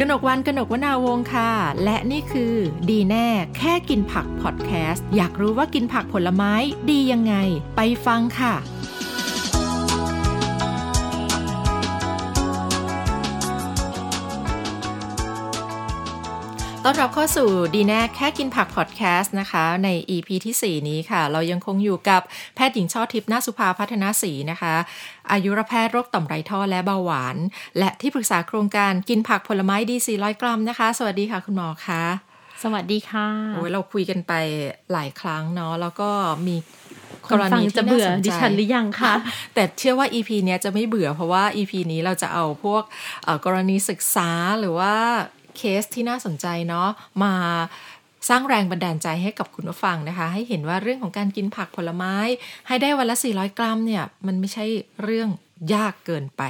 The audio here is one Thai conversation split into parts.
กนกวันกนกวนาวงค่ะ และนี่คือดีแน่แค่กินผักพอดแคสต์ อยากรู้ว่ากินผักผลไม้ดียังไง ไปฟังค่ะ ต้อนรับเข้าสู่ดีแน่แค่กินผักพอดแคสต์นะคะ ใน EP ที่ 4 นี้ค่ะ เรายังคงอยู่กับแพทย์หญิงช่อทิพย์นาสุภาพัฒนาศรีนะคะ อายุรแพทย์โรคต่อมไรท่อและเบาหวาน และที่ปรึกษาโครงการกินผักผลไม้ดี 400 กรัมนะคะ สวัสดีค่ะคุณหมอคะสวัสดีค่ะโอ้ยเราคุยกันไปหลายครั้งเนาะแล้วก็มีคนฟังจะเบื่อดิฉันหรือยังคะ แต่เชื่อว่า EP เนี้ยจะไม่เบื่อเพราะว่า EP นี้เราจะเอาพวกกรณีศึกษาหรือว่า เคสที่น่าสนใจเนาะมาสร้างแรงบันดาลใจให้กับคุณผู้ฟังนะคะ ให้เห็นว่าเรื่องของการกินผักผลไม้ ให้ได้วันละ 400 กรัมเนี่ย มันไม่ใช่เรื่องยากเกินไป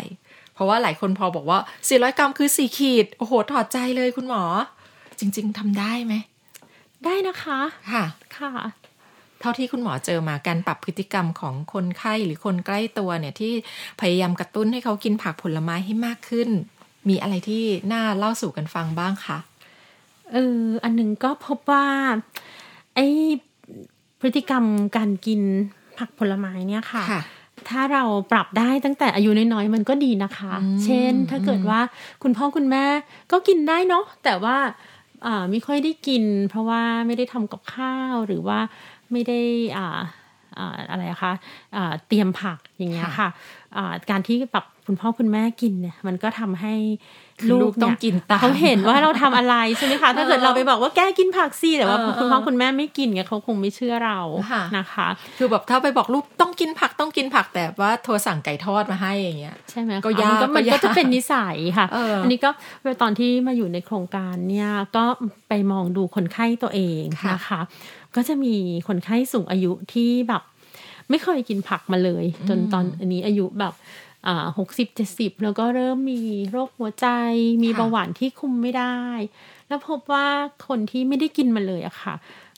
เพราะว่าหลายคนพอบอกว่า 400 กรัมคือ 4 ขีด โอ้โห ถอดใจเลยคุณหมอ จริง ๆทำได้ไหม ได้นะคะ ค่ะ ค่ะ เท่าที่คุณหมอเจอมาการปรับพฤติกรรมของคนไข้หรือคนใกล้ตัวเนี่ยที่พยายามกระตุ้นให้เขากินผักผลไม้ให้มากขึ้น มีอะไรที่น่าเล่าสู่กันฟังบ้างคะเอออันหนึ่งก็พบว่า ไอพฤติกรรมการกินผักผลไม้เนี่ยค่ะค่ะถ้าเราปรับได้ตั้งแต่อายุน้อยๆมันก็ดีนะคะ เช่นถ้าเกิดว่าคุณพ่อคุณแม่ก็กินได้เนาะแต่ว่าอ่าไม่ค่อยได้กิน เพราะว่าไม่ได้ทำกับข้าวหรือว่าไม่ได้อ่าอ่าอะไรอะคะอ่าเตรียมผักอย่างเงี้ยค่ะอ่า การที่ปรับคุณพ่อคุณแม่กินเนี่ยมันก็ทำให้ลูลูกกต้องเนี่ยกินตามเขาเห็นว่าเราทำอะไรใช่ไหมคะ ถ้าเกิดเราไปบอกว่าแกกินผักสิแต่ว่าเออคุณพ่อคุณแม่ไม่กินเนี่ยเขาคงไม่เชื่อเราค่ะนะคะ คือแบบถ้าไปบอกลูกต้องกินผักต้องกินผักแต่ว่าโทรสั่งไก่ทอดมาให้อย่างเงี้ยใช่ไหมคะก็ยากมันมันก็ยากก็จะเป็นนิสัยค่ะเอออันนี้ก็ตอนที่มาอยู่ในโครงการเนี่ยก็ไปมองดูคนไข้ตัวเองค่ะนะคะ ก็จะมีคนไข้สูงอายุที่แบบ ไม่เคยกินผักมาเลย จนตอนอันนี้อายุแบบอ่าหกสิบเจ็ดสิบแล้วก็เริ่มมีโรคหัวใจ มีค่ะเบาหวานที่คุมไม่ได้ แล้วพบว่าคนที่ไม่ได้กินมาเลยอะค่ะ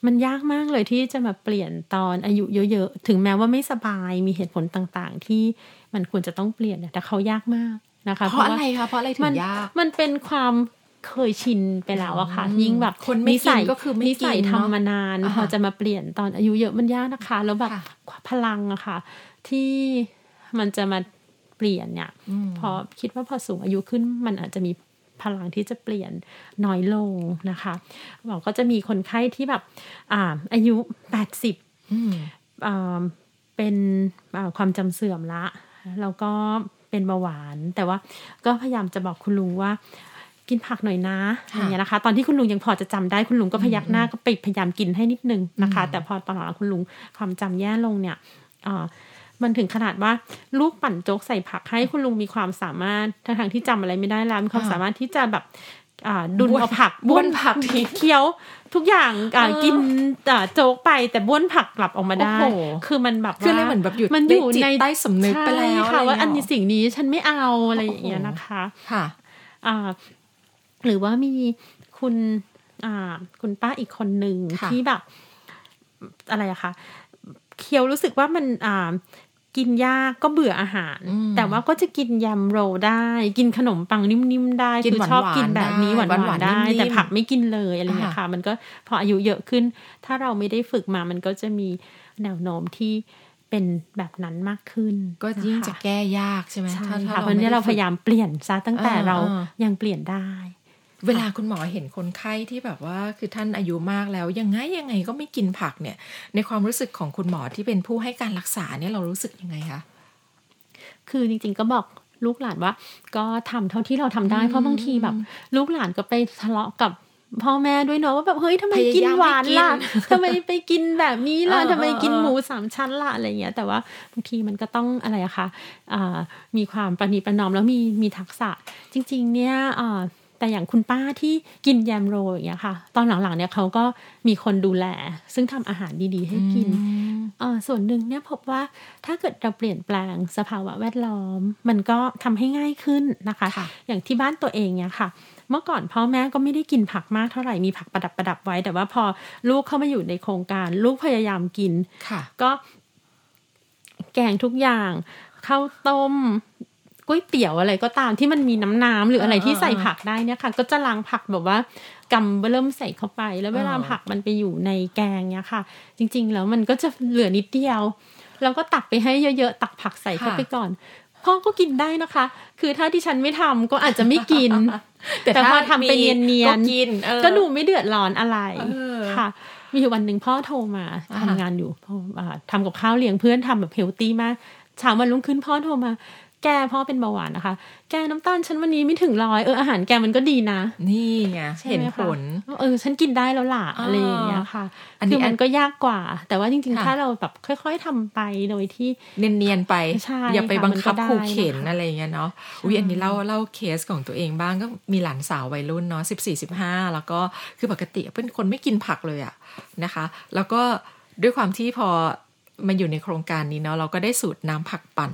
มันยากมากเลยที่จะมาเปลี่ยนตอนอายุเยอะๆ ถึงแม้ว่าไม่สบายมีเหตุผลต่างๆ ที่มันควรจะต้องเปลี่ยนแต่เขายากมากนะคะเพราะว่อะไรคะเพราะอะไรถึมังนยากมันเป็นความ เคยชินไปแล้วอะค่ะอืมยิ่งแบบคนไม่กินก็คือไม่นิสัยกินเนอะทำมานานอ่าพอจะมาเปลี่ยนตอนอายุเยอะมันยากนะคะ แล้วแบบค่ะพลังอะค่ะ ที่มันจะมาเปลี่ยนเนี่ยพอคิดว่าพอสูงอายุขึ้นมันอาจจะมีพลังที่จะเปลี่ยนน้อยลงนะคะบอกก็จะมีคนไข้ที่แบบอ่าอายุแปดสิบอืมอ่าเป็นอ่าความจำเสื่อมละ แล้วก็เป็นเบาหวาน แต่ว่าก็พยายามจะบอกคุณลุงว่า กินผักหน่อยนะค่ะอย่างเงี้ยนะคะ ตอนที่คุณลุงยังพอจะจำได้คุณลุงก็พยักหน้าก็ไปพยายามกินให้นิดนึงนะคะ แต่พอตอนหลังคุณลุงความจำแย่ลงเนี่ยอ่ามันถึงขนาดว่าลูกปั่นโจ๊กใส่ผักให้คุณลุงมีความสามารถทั้งทางๆที่จำอะไรไม่ได้แล้วมีความอ่าสามารถที่จะแบบอ่าดุนบ้วนเอาผักบ้วนผักเคี้ยวทุกอย่างอ่าเออกินอ่าโจ๊กไปแต่บ้วนผักกลับออกมาได้โอ้โหคือมันแบบคืออะไรว่าเหมือนแบบอยู่มันในอยู่จิตในใต้สำนึกไปแล้วใช่ค่ะอะไรว่าอย่างเงี้ยอันนี้สิ่งนี้ฉันไม่เอาอะไรอย่างเงี้ยโอ้โหนะคะ ค่ะอ่า หรือว่ามีคุณอ่าคุณป้าอีกคนหนึ่งค่ะที่แบบ อะไรอะคะเคี้ยวรู้สึกว่ามันอ่ากินยากก็เบื่ออาหารอืมแต่ว่าก็จะกินยำโรลได้ กินขนมปังนิ่มๆได้กินคือชอบหวานๆกินแบบนี้หได้วานหวานๆๆได้นิ่มๆแต่ผักไม่กินเลยอะไรอย่างเงี้ยอ่าค่ะ มันก็พออายุเยอะขึ้น ถ้าเราไม่ได้ฝึกมามันก็จะมีแนวโน้มที่เป็นแบบนั้นมากขึ้น ก็ยิ่งนคจะแก้ยากใช่ไหมใช่ถ้าถ้าค่ะเพราะฉะนี้นเราไม่พได้ยายามเปลี่ยนซะตั้งแต่เออเราเออยังเปลี่ยนได้ เวลาคุณหมอเห็นคนไข้ที่แบบว่าคือท่านอายุมากแล้ว ยังไงยังไงก็ไม่กินผักเนี่ย ในความรู้สึกของคุณหมอที่เป็นผู้ให้การรักษาเนี่ยเรารู้สึกยังไงคะคือจริง ๆ ก็บอกลูกหลานว่า ก็ทำเท่าที่เราทำได้เพราะบางทีแบบ ลูกหลานก็ไปทะเลาะกับพ่อแม่ด้วยเนาะว่าแบบเฮ้ยทำไมกินหวานล่ะทำไมไปกินแบบนี้ล่ะเออทำไมกินเออหมูสามชั้นล่ะอะไรอย่างเงี้ย แต่ว่าบางทีมันก็ต้องอะไรอะคะอ่ามีความประนีประนอมแล้วมีมีทักษะ จริง ๆ เนี่ยอ่า แต่อย่างคุณป้าที่กินแยมโรอย่างเงี้ยค่ะ ตอนหลังๆเนี่ยเขาก็มีคนดูแล ซึ่งทำอาหารดีๆ ให้กินอ่าส่วนหนึ่งเนี่ยพบว่าถ้าเกิดเราเปลี่ยนแปลงสภาวะแวดล้อม มันก็ทำให้ง่ายขึ้นนะคะค่ะอย่างที่บ้านตัวเองเนี่ยค่ะ เมื่อก่อนพ่อแม่ก็ไม่ได้กินผักมากเท่าไหร่มีผักประดับประดับไว้ แต่ว่าพอลูกเข้ามาอยู่ในโครงการ ลูกพยายามกินค่ะก็แกงทุกอย่างข้าวต้ม ก๋วยเตี๋ยวอะไรก็ตามที่มันมีน้ำน้ำหรืออะไรที่ใส่ผักได้เนี่ยค่ะ ก็จะล้างผักแบบว่ากำเริ่มใส่เข้าไป แล้วเวลาผักมันไปอยู่ในแกงเนี่ยค่ะ จริง ๆ แล้วมันก็จะเหลือนิดเดียวแล้วก็ตักไปให้เยอะๆ ตักผักใส่เข้าไปก่อนพ่อก็กินได้นะคะ คือถ้าที่ฉันไม่ทำก็อาจจะไม่กิน แต่พอทำไปเนียนๆก็ดูไม่เดือดร้อนอะไรค่ะ มีวันหนึ่งพ่อโทรมาทำงานอยู่ทำกับข้าวเลี้ยงเพื่อนทำแบบเฮลตี้มากเช้าวันรุ่งขึ้นพ่อโทรมา แกพ่อเป็นเบาหวานนะคะ แกน้ำตาลฉันวันนี้ไม่ถึงร้อยเอออาหารแกมันก็ดีนะ นี่ไงเห็นผลเออฉันกินได้แล้วล่ะอะไรอย่างเงี้ยค่ะอันนี้มันก็ยากกว่า แต่ว่าจริงๆ ถ้าเราแบบค่อย ๆทำไปโดยที่เนียนๆไปอย่าไปบังคับขู่เข็นอะไรเงี้ยเนาะวิอันนี้เล่าเล่าเคสของตัวเองบ้างก็มีหลานสาววัยรุ่นเนาะสิบสี่สิบห้าแล้วก็คือปกติเป็นคนไม่กินผักเลยอะนะคะ แล้วก็ด้วยความที่พอมาอยู่ในโครงการนี้เนาะเราก็ได้สูตรน้ำผักปั่น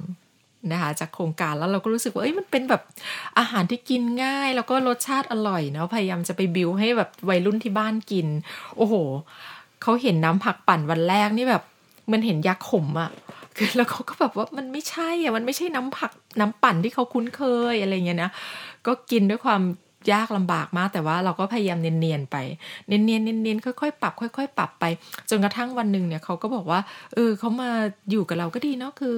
นะคะจากโครงการแล้วเราก็รู้สึกว่าเอ้ยมันเป็นแบบอาหารที่กินง่าย แล้วก็รสชาติอร่อยเนาะพยายามจะไปบิวให้แบบวัยรุ่นที่บ้านกิน โอ้โหเขาเห็นน้ำผักปั่นวันแรกนี่แบบมันเห็นยาขมอะคือแล้วเขาก็แบบว่ามันไม่ใช่อะมันไม่ใช่น้ำผักน้ำปั่นที่เขาคุ้นเคยอะไรเงี้ยนะก็กินด้วยความยากลำบากมากแต่ว่าเราก็พยายามเนียนๆไป เนียนๆเนียนๆค่อยๆปรับ ค่อย ๆ ปรับไป จนกระทั่งวันหนึ่งเนี่ยเขาก็บอกว่าเออเขามาอยู่กับเราก็ดีเนาะคือ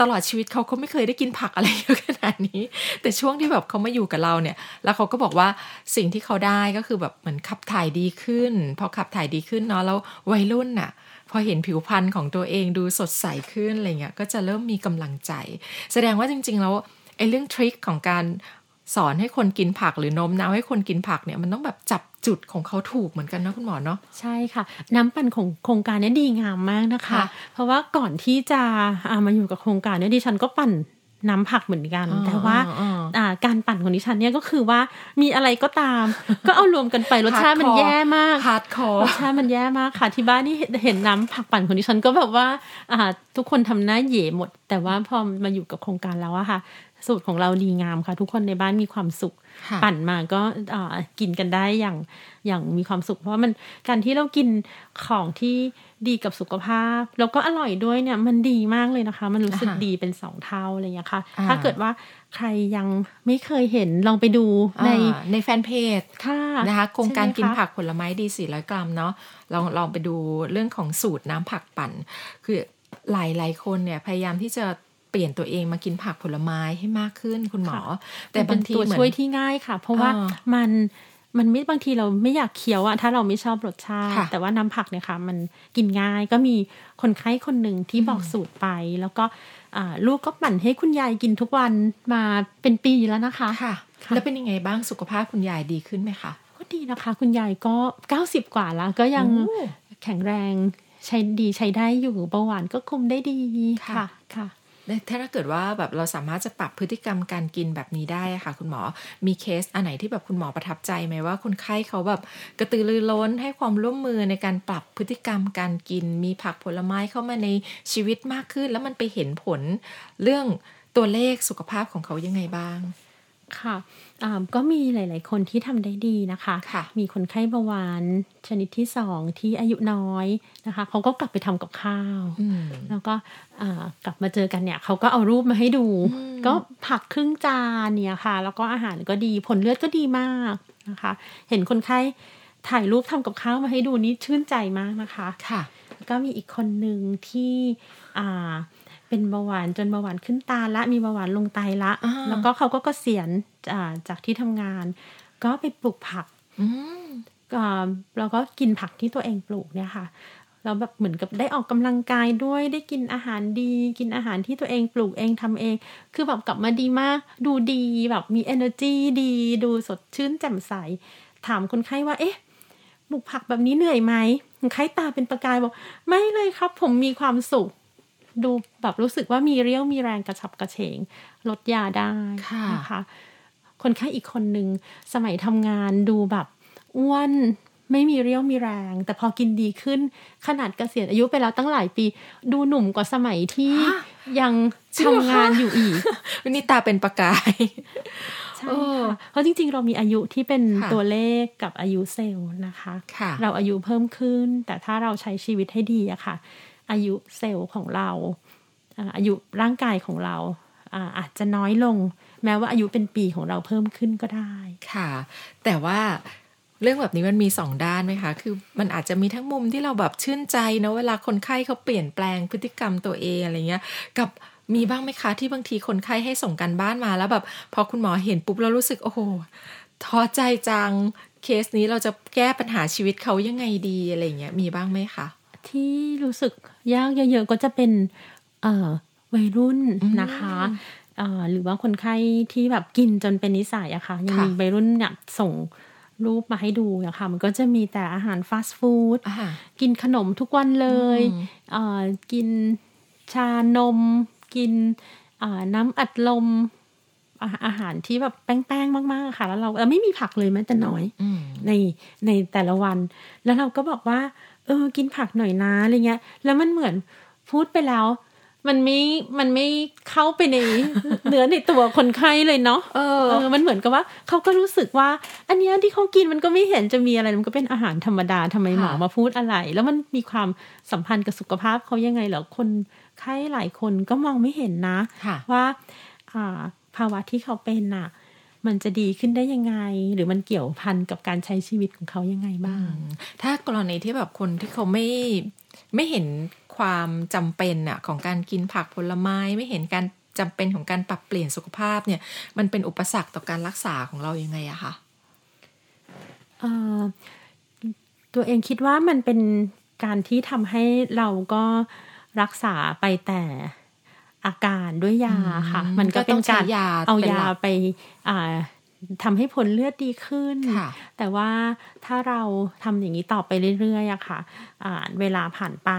ตลอดชีวิตเขาเขาไม่เคยได้กินผักอะไรเยอะขนาดนี้ แต่ช่วงที่แบบเขามาอยู่กับเราเนี่ย แล้วเขาก็บอกว่าสิ่งที่เขาได้ก็คือแบบเหมือนขับถ่ายดีขึ้น พอขับถ่ายดีขึ้นเนาะแล้ววัยรุ่นน่ะ พอเห็นผิวพรรณของตัวเองดูสดใสขึ้นอะไรเงี้ยก็จะเริ่มมีกำลังใจ แสดงว่าจริง ๆ แล้วไอ้เรื่องทริคของการสอนให้คนกินผักหรือโน้มน้าวให้คนกินผักเนี่ยมันต้องแบบจับ จุดของเขาถูกเหมือนกันนะคุณหมอเนาะใช่ค่ะ น้ำปั่นของโครงการนี้ดีงามมากนะคะ เพราะว่าก่อนที่จะามาอยู่กับโครงการเนี่ยดิฉันก็ปั่นน้ำผักเหมือนกัน แต่ว่าการปั่นของดิฉันเนี่ยก็คือว่ามีอะไรก็ตาม ก็เอารวมกันไปรสชาติมันแย่มาก hardcoreรสชาติมันแย่มากค่ะ ที่บ้านนี่เห็นน้ำผักปั่นของดิฉันก็แบบว่าทุกคนทำหน้าแหยหมด แต่ว่าพอมาอยู่กับโครงการแล้วอะค่ะ สูตรของเราดีงามค่ะ ทุกคนในบ้านมีความสุข ปั่นมาก็กินกันได้อย่างอย่างมีความสุข เพราะว่ามันการที่เรากินของที่ดีกับสุขภาพ แล้วก็อร่อยด้วยเนี่ยมันดีมากเลยนะคะ มันรู้สึกดีเป็นสองเท่าอะไรอย่างนี้ค่ะ ถ้าเกิดว่าใครยังไม่เคยเห็นลองไปดูในในแฟนเพจนะคะโครงการกินผักผลไม้ดี400กรัมเนาะลองลองไปดูเรื่องของสูตรน้ำผักปั่น คือหลายหลายคนเนี่ยพยายามที่จะ เปลี่ยนตัวเองมากินผักผลไม้ให้มากขึ้นคุณหมอ แต่บางทีตัวช่วยที่ง่ายค่ะ เพราะว่ามันมันไม่บางทีเราไม่อยากเคี้ยวอะถ้าเราไม่ชอบรสชาติ แต่ว่าน้ำผักเนี่ยค่ะ มันกินง่ายก็มีคนไข้คนหนึ่งที่บอกสูตรไป แล้วก็ลูกก็ปั่นให้คุณยายกินทุกวันมาเป็นปีแล้วนะคะค่ะ แล้วเป็นยังไงบ้างสุขภาพคุณยายดีขึ้นไหมคะก็ดีนะคะ คุณยายก็เก้าสิบกว่าแล้ว ก็ยังแข็งแรงใช้ดีใช้ได้อยู่เบาหวานก็คุมได้ดีค่ะค่ะ ถ้าเกิดว่าแบบเราสามารถจะปรับพฤติกรรมการกินแบบนี้ได้ค่ะ คุณหมอมีเคสอันไหนที่แบบคุณหมอประทับใจไหมว่าคนไข้เขาแบบกระตือรือร้นให้ความร่วมมือในการปรับพฤติกรรมการกิน มีผักผลไม้เข้ามาในชีวิตมากขึ้น แล้วมันไปเห็นผลเรื่องตัวเลขสุขภาพของเขายังไงบ้าง ค่ะก็มีหลาย ๆ คนที่ทำได้ดีนะคะคะมีคนไข้เบาหวานชนิดที่สองที่อายุน้อยนะคะเขาก็กลับไปทำกับข้าว แล้วก็กลับมาเจอกันเนี่ยเขาก็เอารูปมาให้ดู ก็ผักครึ่งจานเนี่ยค่ะ แล้วก็อาหารก็ดีผลเลือดก็ดีมากนะคะ เห็นคนไข้ถ่ายรูปทำกับข้าวมาให้ดูนี่ชื่นใจมากนะคะ ค่ะ ก็มีอีกคนหนึ่งที่อ่า เป็นเบาหวานจนเบาหวานขึ้นตาละมีเบาหวานลงไตละ แล้วก็เขาก็เกษียณจากที่ทำงาน ก็ไปปลูกผักแล้วก็กินผักที่ตัวเองปลูกเนี่ยค่ะเราแบบเหมือนกับได้ออกกำลังกายด้วยได้กินอาหารดี กินอาหารที่ตัวเองปลูกเองทำเอง คือแบบกลับมาดีมาก ดูดีแบบมี energy ดี ดูสดชื่นแจ่มใส ถามคนไข้ว่า เอ๊ะปลูกผักแบบนี้เหนื่อยไหมคนไข้ตาเป็นประกายบอก ไม่เลยครับ ผมมีความสุข ดูแบบรู้สึกว่ามีเรี่ยวมีแรงกระฉับกระเฉง ลดยาได้นะคะคนไข้อีกคนหนึ่งสมัยทำงานดูแบบอ้วนไม่มีเรี่ยวมีแรง แต่พอกินดีขึ้นขนาดเกษียณอายุไปแล้วตั้งหลายปี ดูหนุ่มกว่าสมัยที่ยังทำงานอยู่อีกวันนี้ตาเป็นประกายใช่ค่ะเพราะจริง ๆ เรามีอายุที่เป็นตัวเลขกับอายุเซลล์นะคะคะเราอายุเพิ่มขึ้น แต่ถ้าเราใช้ชีวิตให้ดีอะค่ะ อายุเซลล์ของเราอายุร่างกายของเราอาอาจจะน้อยลง แม้ว่าอายุเป็นปีของเราเพิ่มขึ้นก็ได้ค่ะ แต่ว่าเรื่องแบบนี้มันมีสองด้านไหมคะ คือมันอาจจะมีทั้งมุมที่เราแบบชื่นใจนะเวลาคนไข้เขาเปลี่ยนแปลงพฤติกรรมตัวเองอะไรเงี้ย กับมีบ้างไหมคะที่บางทีคนไข้ให้ส่งกันบ้านมาแล้วแบบพอคุณหมอเห็นปุ๊บแล้วรู้สึกโอ้โหท้อใจจังเคสนี้เราจะแก้ปัญหาชีวิตเขายังไงดีอะไรเงี้ยมีบ้างไหมคะที่รู้สึก ยากเยอะๆก็จะเป็นเอ่อวัยรุ่นนะคะเอ่อหรือว่าคนไข้ที่แบบกินจนเป็นนิสัยอะค่ะยังค่ะมีวัยรุ่นเนี่ยส่งรูปมาให้ดูอะค่ะมันก็จะมีแต่อาหารฟาสต์ฟู้ดอ่ากินขนมทุกวันเลยเอ่อกินชานม กินเอ่อน้ำอัดลมอาอาหารที่แบบแป้งๆมาก ๆ ค่ะ แล้วเราเราไม่มีผักเลยแม้แต่น้อยอืมในในแต่ละวัน แล้วเราก็บอกว่าเออกินผักหน่อยนะอะไรเงี้ย แล้วมันเหมือนพูดไปแล้ว มันไม่มันไม่เข้าไปในเนื้อในตัวคนไข้เลยเนาะเออเออมันเหมือนกับว่าเขาก็รู้สึกว่า อันเนี้ยที่เขากินมันก็ไม่เห็นจะมีอะไรมันก็เป็นอาหารธรรมดาทำไมหมอค่ะมาพูดอะไร แล้วมันมีความสัมพันธ์กับสุขภาพเขายังไงเหรอคนไข้หลายคนก็มองไม่เห็นนะค่ะว่า อ่า ภาวะที่เขาเป็นน่ะ มันจะดีขึ้นได้ยังไง หรือมันเกี่ยวพันกับการใช้ชีวิตของเขายังไงบ้าง ถ้ากรณีที่แบบคนที่เขาไม่ไม่เห็นความจำเป็นอะของการกินผักผลไม้ไม่เห็นการจำเป็นของการปรับเปลี่ยนสุขภาพเนี่ย มันเป็นอุปสรรคต่อการรักษาของเรายังไงอะคะเอ่อตัวเองคิดว่ามันเป็นการที่ทำให้เราก็รักษาไปแต่ อาการด้วยยาค่ะ มันก็เป็นการก็ต้องใช้ยาเอาเป็นยาหลักไปอ่าทำให้ผลเลือดดีขึ้นค่ะแต่ว่าถ้าเราทำอย่างนี้ต่อไปเรื่อยๆอะค่ะอ่าเวลาผ่านไป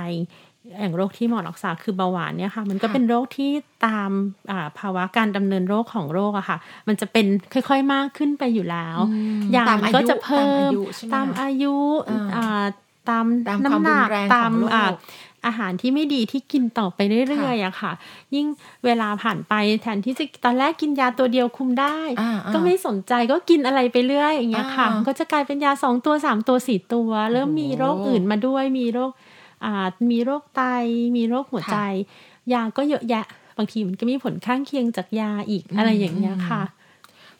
อย่างโรคที่หมอรักษาคือเบาหวานเนี่ยค่ะ มันก็ค่ะเป็นโรคที่ตามอ่าภาวะการดำเนินโรคของโรคอะค่ะ มันจะเป็นค่อยๆมากขึ้นไปอยู่แล้วยาตามมันอาก็ยุจะเพิ่ตามมอายุใช่ไหมตามคะอายุอ่าอ่าตามตามความน้ำหนักรุนแรงตามข องโรคอ่าอาหารที่ไม่ดีที่กินต่อไปเรื่อยๆอะค่ะ ยิ่งเวลาผ่านไปแทนที่จะตอนแรกกินยาตัวเดียวคุมได้อ่าอ่าก็ไม่สนใจก็กินอะไรไปเรื่อยอย่างเงี้ยค่ะอ่าก็จะกลายเป็นยาสองตัวสามตัวสี่ตัว เริ่มมีโรคอื่นมาด้วยมีโรคอ่ามีโรคไต มีโรคหัวใจ ยาก็เยอะแยะ บางทีมันก็มีผลข้างเคียงจากยาอีกอะไรอย่างเงี้ยค่ะ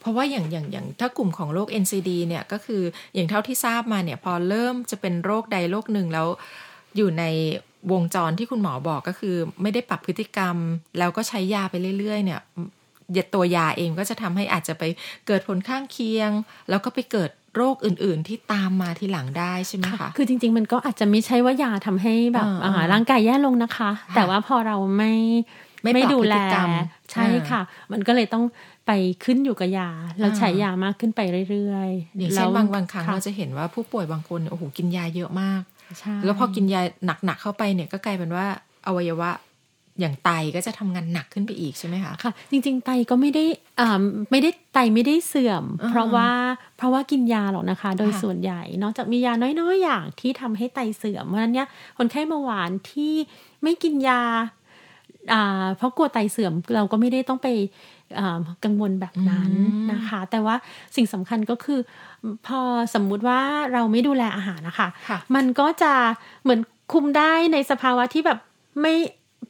เพราะว่าอย่างอย่างอย่างถ้ากลุ่มของโรค NCD เนี่ยก็คืออย่างเท่าที่ทราบมาเนี่ยพอเริ่มจะเป็นโรคใดโรคหนึ่งแล้วอยู่ใน วงจรที่คุณหมอบอกก็คือ ไม่ได้ปรับพฤติกรรม แล้วก็ใช้ยาไปเรื่อย ๆ เนี่ยยาตัวยาเองก็จะทำให้อาจจะไปเกิดผลข้างเคียง แล้วก็ไปเกิดโรคอื่น ๆ ที่ตามมาทีหลังได้ใช่ไหมคะ คือจริง ๆ มันก็อาจจะไม่ใช่ว่ายาทำให้แบบอ่าอ่าร่างกายแย่ลงนะคะ แต่ว่าพอเราไม่ไม่ปรับดูแลพฤติกรรมใช่ค่ะ มันก็เลยต้องไปขึ้นอยู่กับยาแล้วอ่าใช้ยามากขึ้นไปเรื่อยๆอย่างเช่นแล้วบางบางครั้งค่ะเราจะเห็นว่าผู้ป่วยบางคนเนี่ยโอ้โหกินยาเยอะมากใช่ แล้วพอกินยาหนักๆเข้าไปเนี่ยก็กลายเป็นว่าอวัยวะอย่างไตก็จะทำงานหนักขึ้นไปอีกใช่ไหมคะค่ะ จริง ๆ ไตก็ไม่ได้อ่าไม่ได้ไตไม่ได้เสื่อมอ่าเพราะว่าเพราะว่ากินยาหรอกนะคะ โดยค่ะส่วนใหญ่นอกจากมียาน้อยๆอย่างที่ทำให้ไตเสื่อมเพราะฉะนั้นเนี่ยคนไข้เบาหวานที่ไม่กินยาอ่าเพราะกลัวไตเสื่อมเราก็ไม่ได้ต้องไปอ่า กังวลแบบนั้นนะคะ แต่ว่าสิ่งสำคัญก็คือ พอสมมุติว่าเราไม่ดูแลอาหารนะคะค่ะมันก็จะเหมือนคุมได้ในสภาวะที่แบบไม่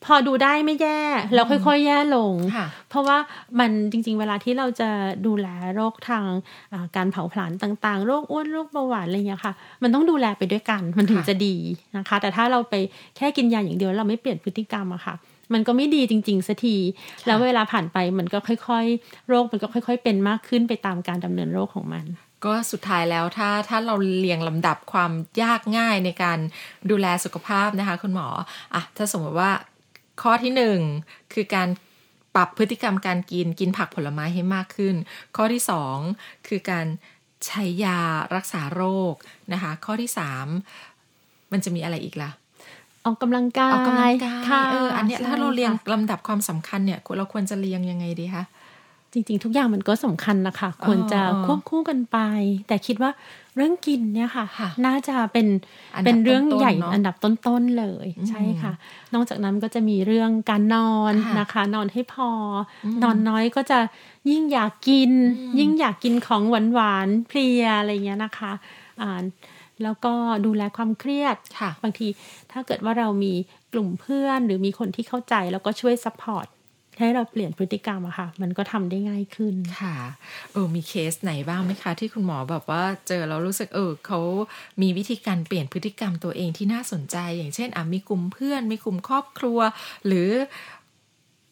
พอดูได้ไม่แย่แล้วค่อยๆ แย่ลงค่ะเพราะว่ามันจริง ๆ เวลาที่เราจะดูแลโรคทางอ่าการเผาผลาญต่าง ๆ โรคอ้วนโรคเบาหวานอะไรเงี้ยค่ะ มันต้องดูแลไปด้วยกันมันถึงค่ะจะดีนะคะ แต่ถ้าเราไปแค่กินยาอย่างเดียวเราไม่เปลี่ยนพฤติกรรมอะค่ะ มันก็ไม่ดีจริงๆสักที แล้วเวลาผ่านไปมันก็ค่อยๆ โรคมันก็ค่อย ๆ เป็นมากขึ้นไปตามการดำเนินโรคของมัน ก็สุดท้ายแล้วถ้าถ้าเราเรียงลำดับความยากง่ายในการดูแลสุขภาพนะคะ คุณหมออะถ้าสมมติว่าข้อที่หนึ่งคือการปรับพฤติกรรมการกินกินผักผลไม้ให้มากขึ้น ข้อที่สองคือการใช้ยารักษาโรคนะคะ ข้อที่สามมันจะมีอะไรอีกล่ะ ออกกำลังกายออกกำลังกายค่ะเอออันเนี้ยใช่ถ้าเราเรียงค่ะลำดับความสำคัญเนี่ยเราควรจะเรียงยังไงดีคะจริงๆ ทุกอย่างมันก็สำคัญนะคะควรจะอ๋อควบคู่กันไป แต่คิดว่าเรื่องกินเนี่ยค่ะค่ะน่าจะเป็นอันดับเป็นเรื่องต้นๆใหญ่เนอะอันดับต้นๆเลยใช่ค่ะ นอกจากนั้นก็จะมีเรื่องการนอนค่ะนะคะ นอนให้พออนอนน้อยก็จะยิ่งอยากกิน ยิ่งอยากกินของหวานๆเพลียอะไรเงี้ยนะคะอ่า แล้วก็ดูแลความเครียดค่ะบางทีถ้าเกิดว่าเรามีกลุ่มเพื่อนหรือมีคนที่เข้าใจแล้วก็ช่วย sup portให้เราเปลี่ยนพฤติกรรมอะค่ะ มันก็ทำได้ง่ายขึ้นค่ะเออมีเคสไหนบ้างไหมคะ ที่คุณหมอแบบว่าเจอแล้วรู้สึกเออเขามีวิธีการเปลี่ยนพฤติกรรมตัวเองที่น่าสนใจ อย่างเช่นอะมีกลุ่มเพื่อน มีกลุ่มครอบครัว หรือ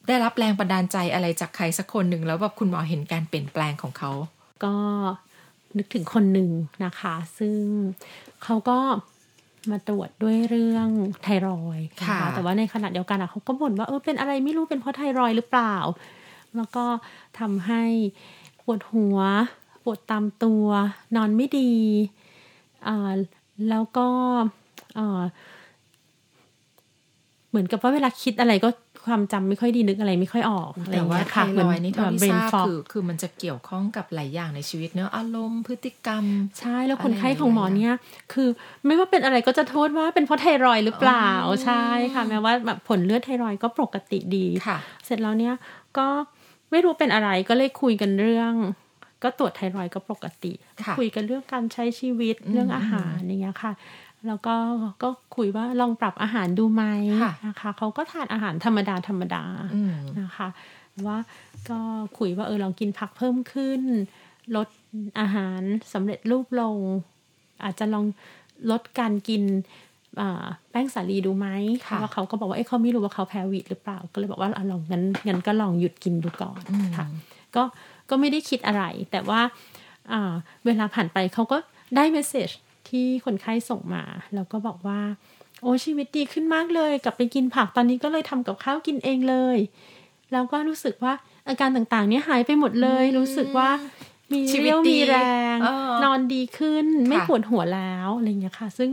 ได้รับแรงบันดาลใจอะไรจากใครสักคนหนึ่งแล้วแบบคุณหมอเห็นการเปลี่ยนแปลงของเขา ก็ นึกถึงคนหนึ่งนะคะ ซึ่งเขาก็มาตรวจด้วยเรื่องไทรอยด์นะค่ะคะแต่ว่าในขณะเดียวกันอะเขาก็บ่นว่าเออเป็นอะไรไม่รู้เป็นเพราะไทรอยด์หรือเปล่า แล้วก็ทำให้ปวดหัว ปวดตามตัว นอนไม่ดีอ่าแล้วก็อ่าเหมือนกับว่าเวลาคิดอะไรก็ ความจำไม่ค่อยดีนึกอะไรไม่ค่อยออกอะไรอแต่ย่างว่าเงี้ยไทค่ะรอยด์นี่เท่าที่เบรทนราบฟอกคือคือมันจะเกี่ยวข้องกับหลายอย่างในชีวิตเนอะอารมณ์พฤติกรรม ใช่แล้วคนไข้อะไรของหมอเนี่ยคือไม่ว่าเป็นอะไรก็จะโทษว่าเป็นเพราะไทรอยด์หรือเปล่าอ๋อใช่ค่ะแม้ว่าแบบผลเลือดไทรอยด์ก็ปกติดีค่ะเสร็จแล้วเนี่ยก็ไม่รู้เป็นอะไรก็เลยคุยกันเรื่องก็ตรวจไทรอยด์ก็ปกติค่ะคุยกันเรื่องการใช้ชีวิตเรื่องอาหารอย่างเงี้ยค่ะ แล้วก็ก็คุยว่าลองปรับอาหารดูไหมค่ะนะคะเขาก็ทานอาหารธรรมดาธรรมดาอืมนะคะว่าก็คุยว่าเออลองกินผักเพิ่มขึ้น ลดอาหารสำเร็จรูปลง อาจจะลองลดการกินอ่าแป้งสาลีดูไหมค่ะเพราะว่าเขาก็บอกว่าเอ้เขาไม่รู้ว่าเขาแพ้วีดหรือเปล่า ก็เลยบอกว่าอะลองงั้นงั้นก็ลองหยุดกินดูก่อนค่ะก็ก็ไม่ได้คิดอะไร แต่ว่าอ่าเวลาผ่านไปเขาก็ได้เมสเซจ ที่คนไข้ส่งมา แล้วก็บอกว่า โอ้ชีวิตดีขึ้นมากเลยกลับไปกินผักตอนนี้ก็เลยทำกับข้าวกินเองเลย แล้วก็รู้สึกว่าอาการต่างๆ เนี่ยหายไปหมดเลย รู้สึกว่ามีชีวิตเรี่ยวดีมีแรงเออนอนดีขึ้นไม่ค่ะปวดหัวแล้วอะไรอย่างเงี้ยค่ะ ซึ่ง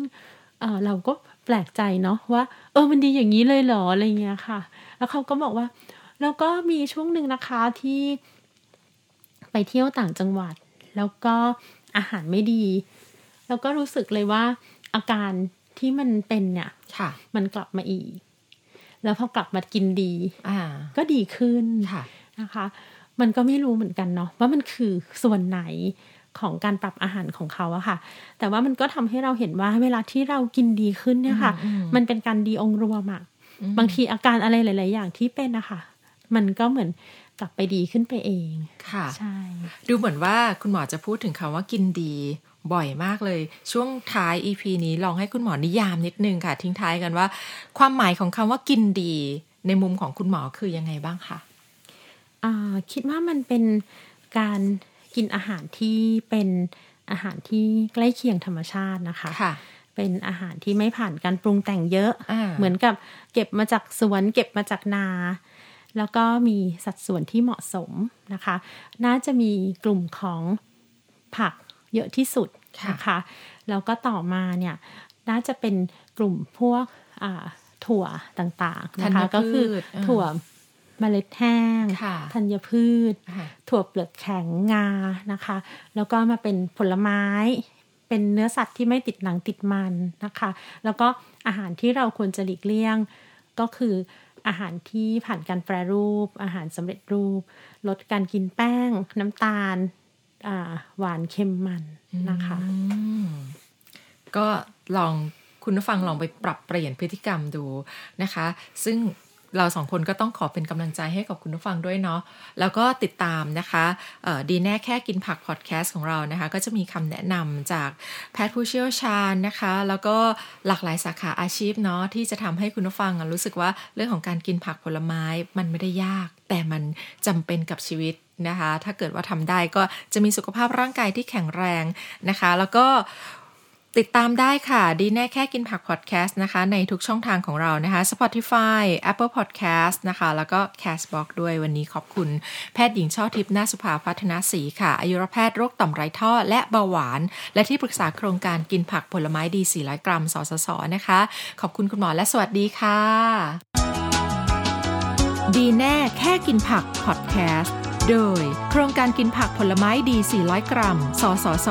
เอ่อเราก็แปลกใจเนาะว่า เออมันดีอย่างนี้เลยเหรออะไรเงี้ยค่ะ แล้วเขาก็บอกว่า แล้วก็มีช่วงหนึ่งนะคะที่ไปเที่ยวต่างจังหวัด แล้วก็อาหารไม่ดี แล้วก็รู้สึกเลยว่าอาการที่มันเป็นเนี่ยค่ะ มันกลับมาอีก แล้วพอกลับมากินดี อ่า ก็ดีขึ้นค่ะนะคะ มันก็ไม่รู้เหมือนกันเนาะว่ามันคือส่วนไหนของการปรับอาหารของเขาอะค่ะ แต่ว่ามันก็ทำให้เราเห็นว่าเวลาที่เรากินดีขึ้นเนี่ยค่ะ มันเป็นการดีองค์รวมอะบางทีอาการอะไรหลาย ๆ อย่างที่เป็นนะคะ มันก็เหมือนกลับไปดีขึ้นไปเอง ค่ะ ใช่ ดูเหมือนว่าคุณหมอจะพูดถึงคำว่ากินดี บ่อยมากเลย ช่วงท้าย EP นี้ลองให้คุณหมอนิยามนิดนึงค่ะ ทิ้งท้ายกันว่า ความหมายของคำว่ากินดี ในมุมของคุณหมอคือยังไงบ้างคะอ่าคิดว่ามันเป็นการกินอาหารที่เป็นอาหารที่ใกล้เคียงธรรมชาตินะคะค่ะเป็นอาหารที่ไม่ผ่านการปรุงแต่งเยอะอ่าเหมือนกับเก็บมาจากสวน เก็บมาจากนา แล้วก็มีสัดส่วนที่เหมาะสมนะคะ น่าจะมีกลุ่มของผัก เยอะที่สุดค่ะนะคะแล้วก็ต่อมาเนี่ยน่าจะเป็นกลุ่มพวกอ่าถั่วต่างๆนะคะธัญพืชก็คืออ่าถั่วเมล็ดแห้งค่ะธัญพืชค่ะถั่วเปลือกแข็งงานะคะ แล้วก็มาเป็นผลไม้ เป็นเนื้อสัตว์ที่ไม่ติดหนังติดมันนะคะ แล้วก็อาหารที่เราควรจะหลีกเลี่ยง ก็คืออาหารที่ผ่านการแปรรูป อาหารสำเร็จรูป ลดการกินแป้ง น้ำตาลอ่า หวานเค็มมันนะคะก็ลองคุณผู้ฟังลองไปปรับเปลี่ยนพฤติกรรมดูนะคะ ซึ่ง เราสองคนก็ต้องขอเป็นกำลังใจให้กับคุณผู้ฟังด้วยเนาะแล้วก็ติดตามนะคะดีแน่แค่กินผักพอดแคสต์ของเรานะคะ ก็จะมีคำแนะนำจากแพทย์ผู้เชี่ยวชาญนะคะ แล้วก็หลากหลายสาขาอาชีพเนาะที่จะทำให้คุณผู้ฟังรู้สึกว่าเรื่องของการกินผักผลไม้มันไม่ได้ยาก แต่มันจำเป็นกับชีวิตนะคะ ถ้าเกิดว่าทำได้ก็จะมีสุขภาพร่างกายที่แข็งแรงนะคะ แล้วก็ ติดตามได้ค่ะ ดีแน่แค่กินผักพอดแคสต์นะคะ ในทุกช่องทางของเรานะคะ Spotify Apple Podcast นะคะ แล้วก็ Castbox ด้วยวันนี้ขอบคุณ แพทย์หญิงช่อทิพย์นาสุภาพัฒนาศรีค่ะ อายุรแพทย์โรคต่อมไรท่อ และเบาหวาน และที่ปรึกษาโครงการกินผักผลไม้ดี 400 กรัม สสส นะคะ ขอบคุณคุณหมอและสวัสดีค่ะ ดีแน่แค่กินผักพอดแคสต์โดยโครงการกินผักผลไม้ดี 400 กรัม สสส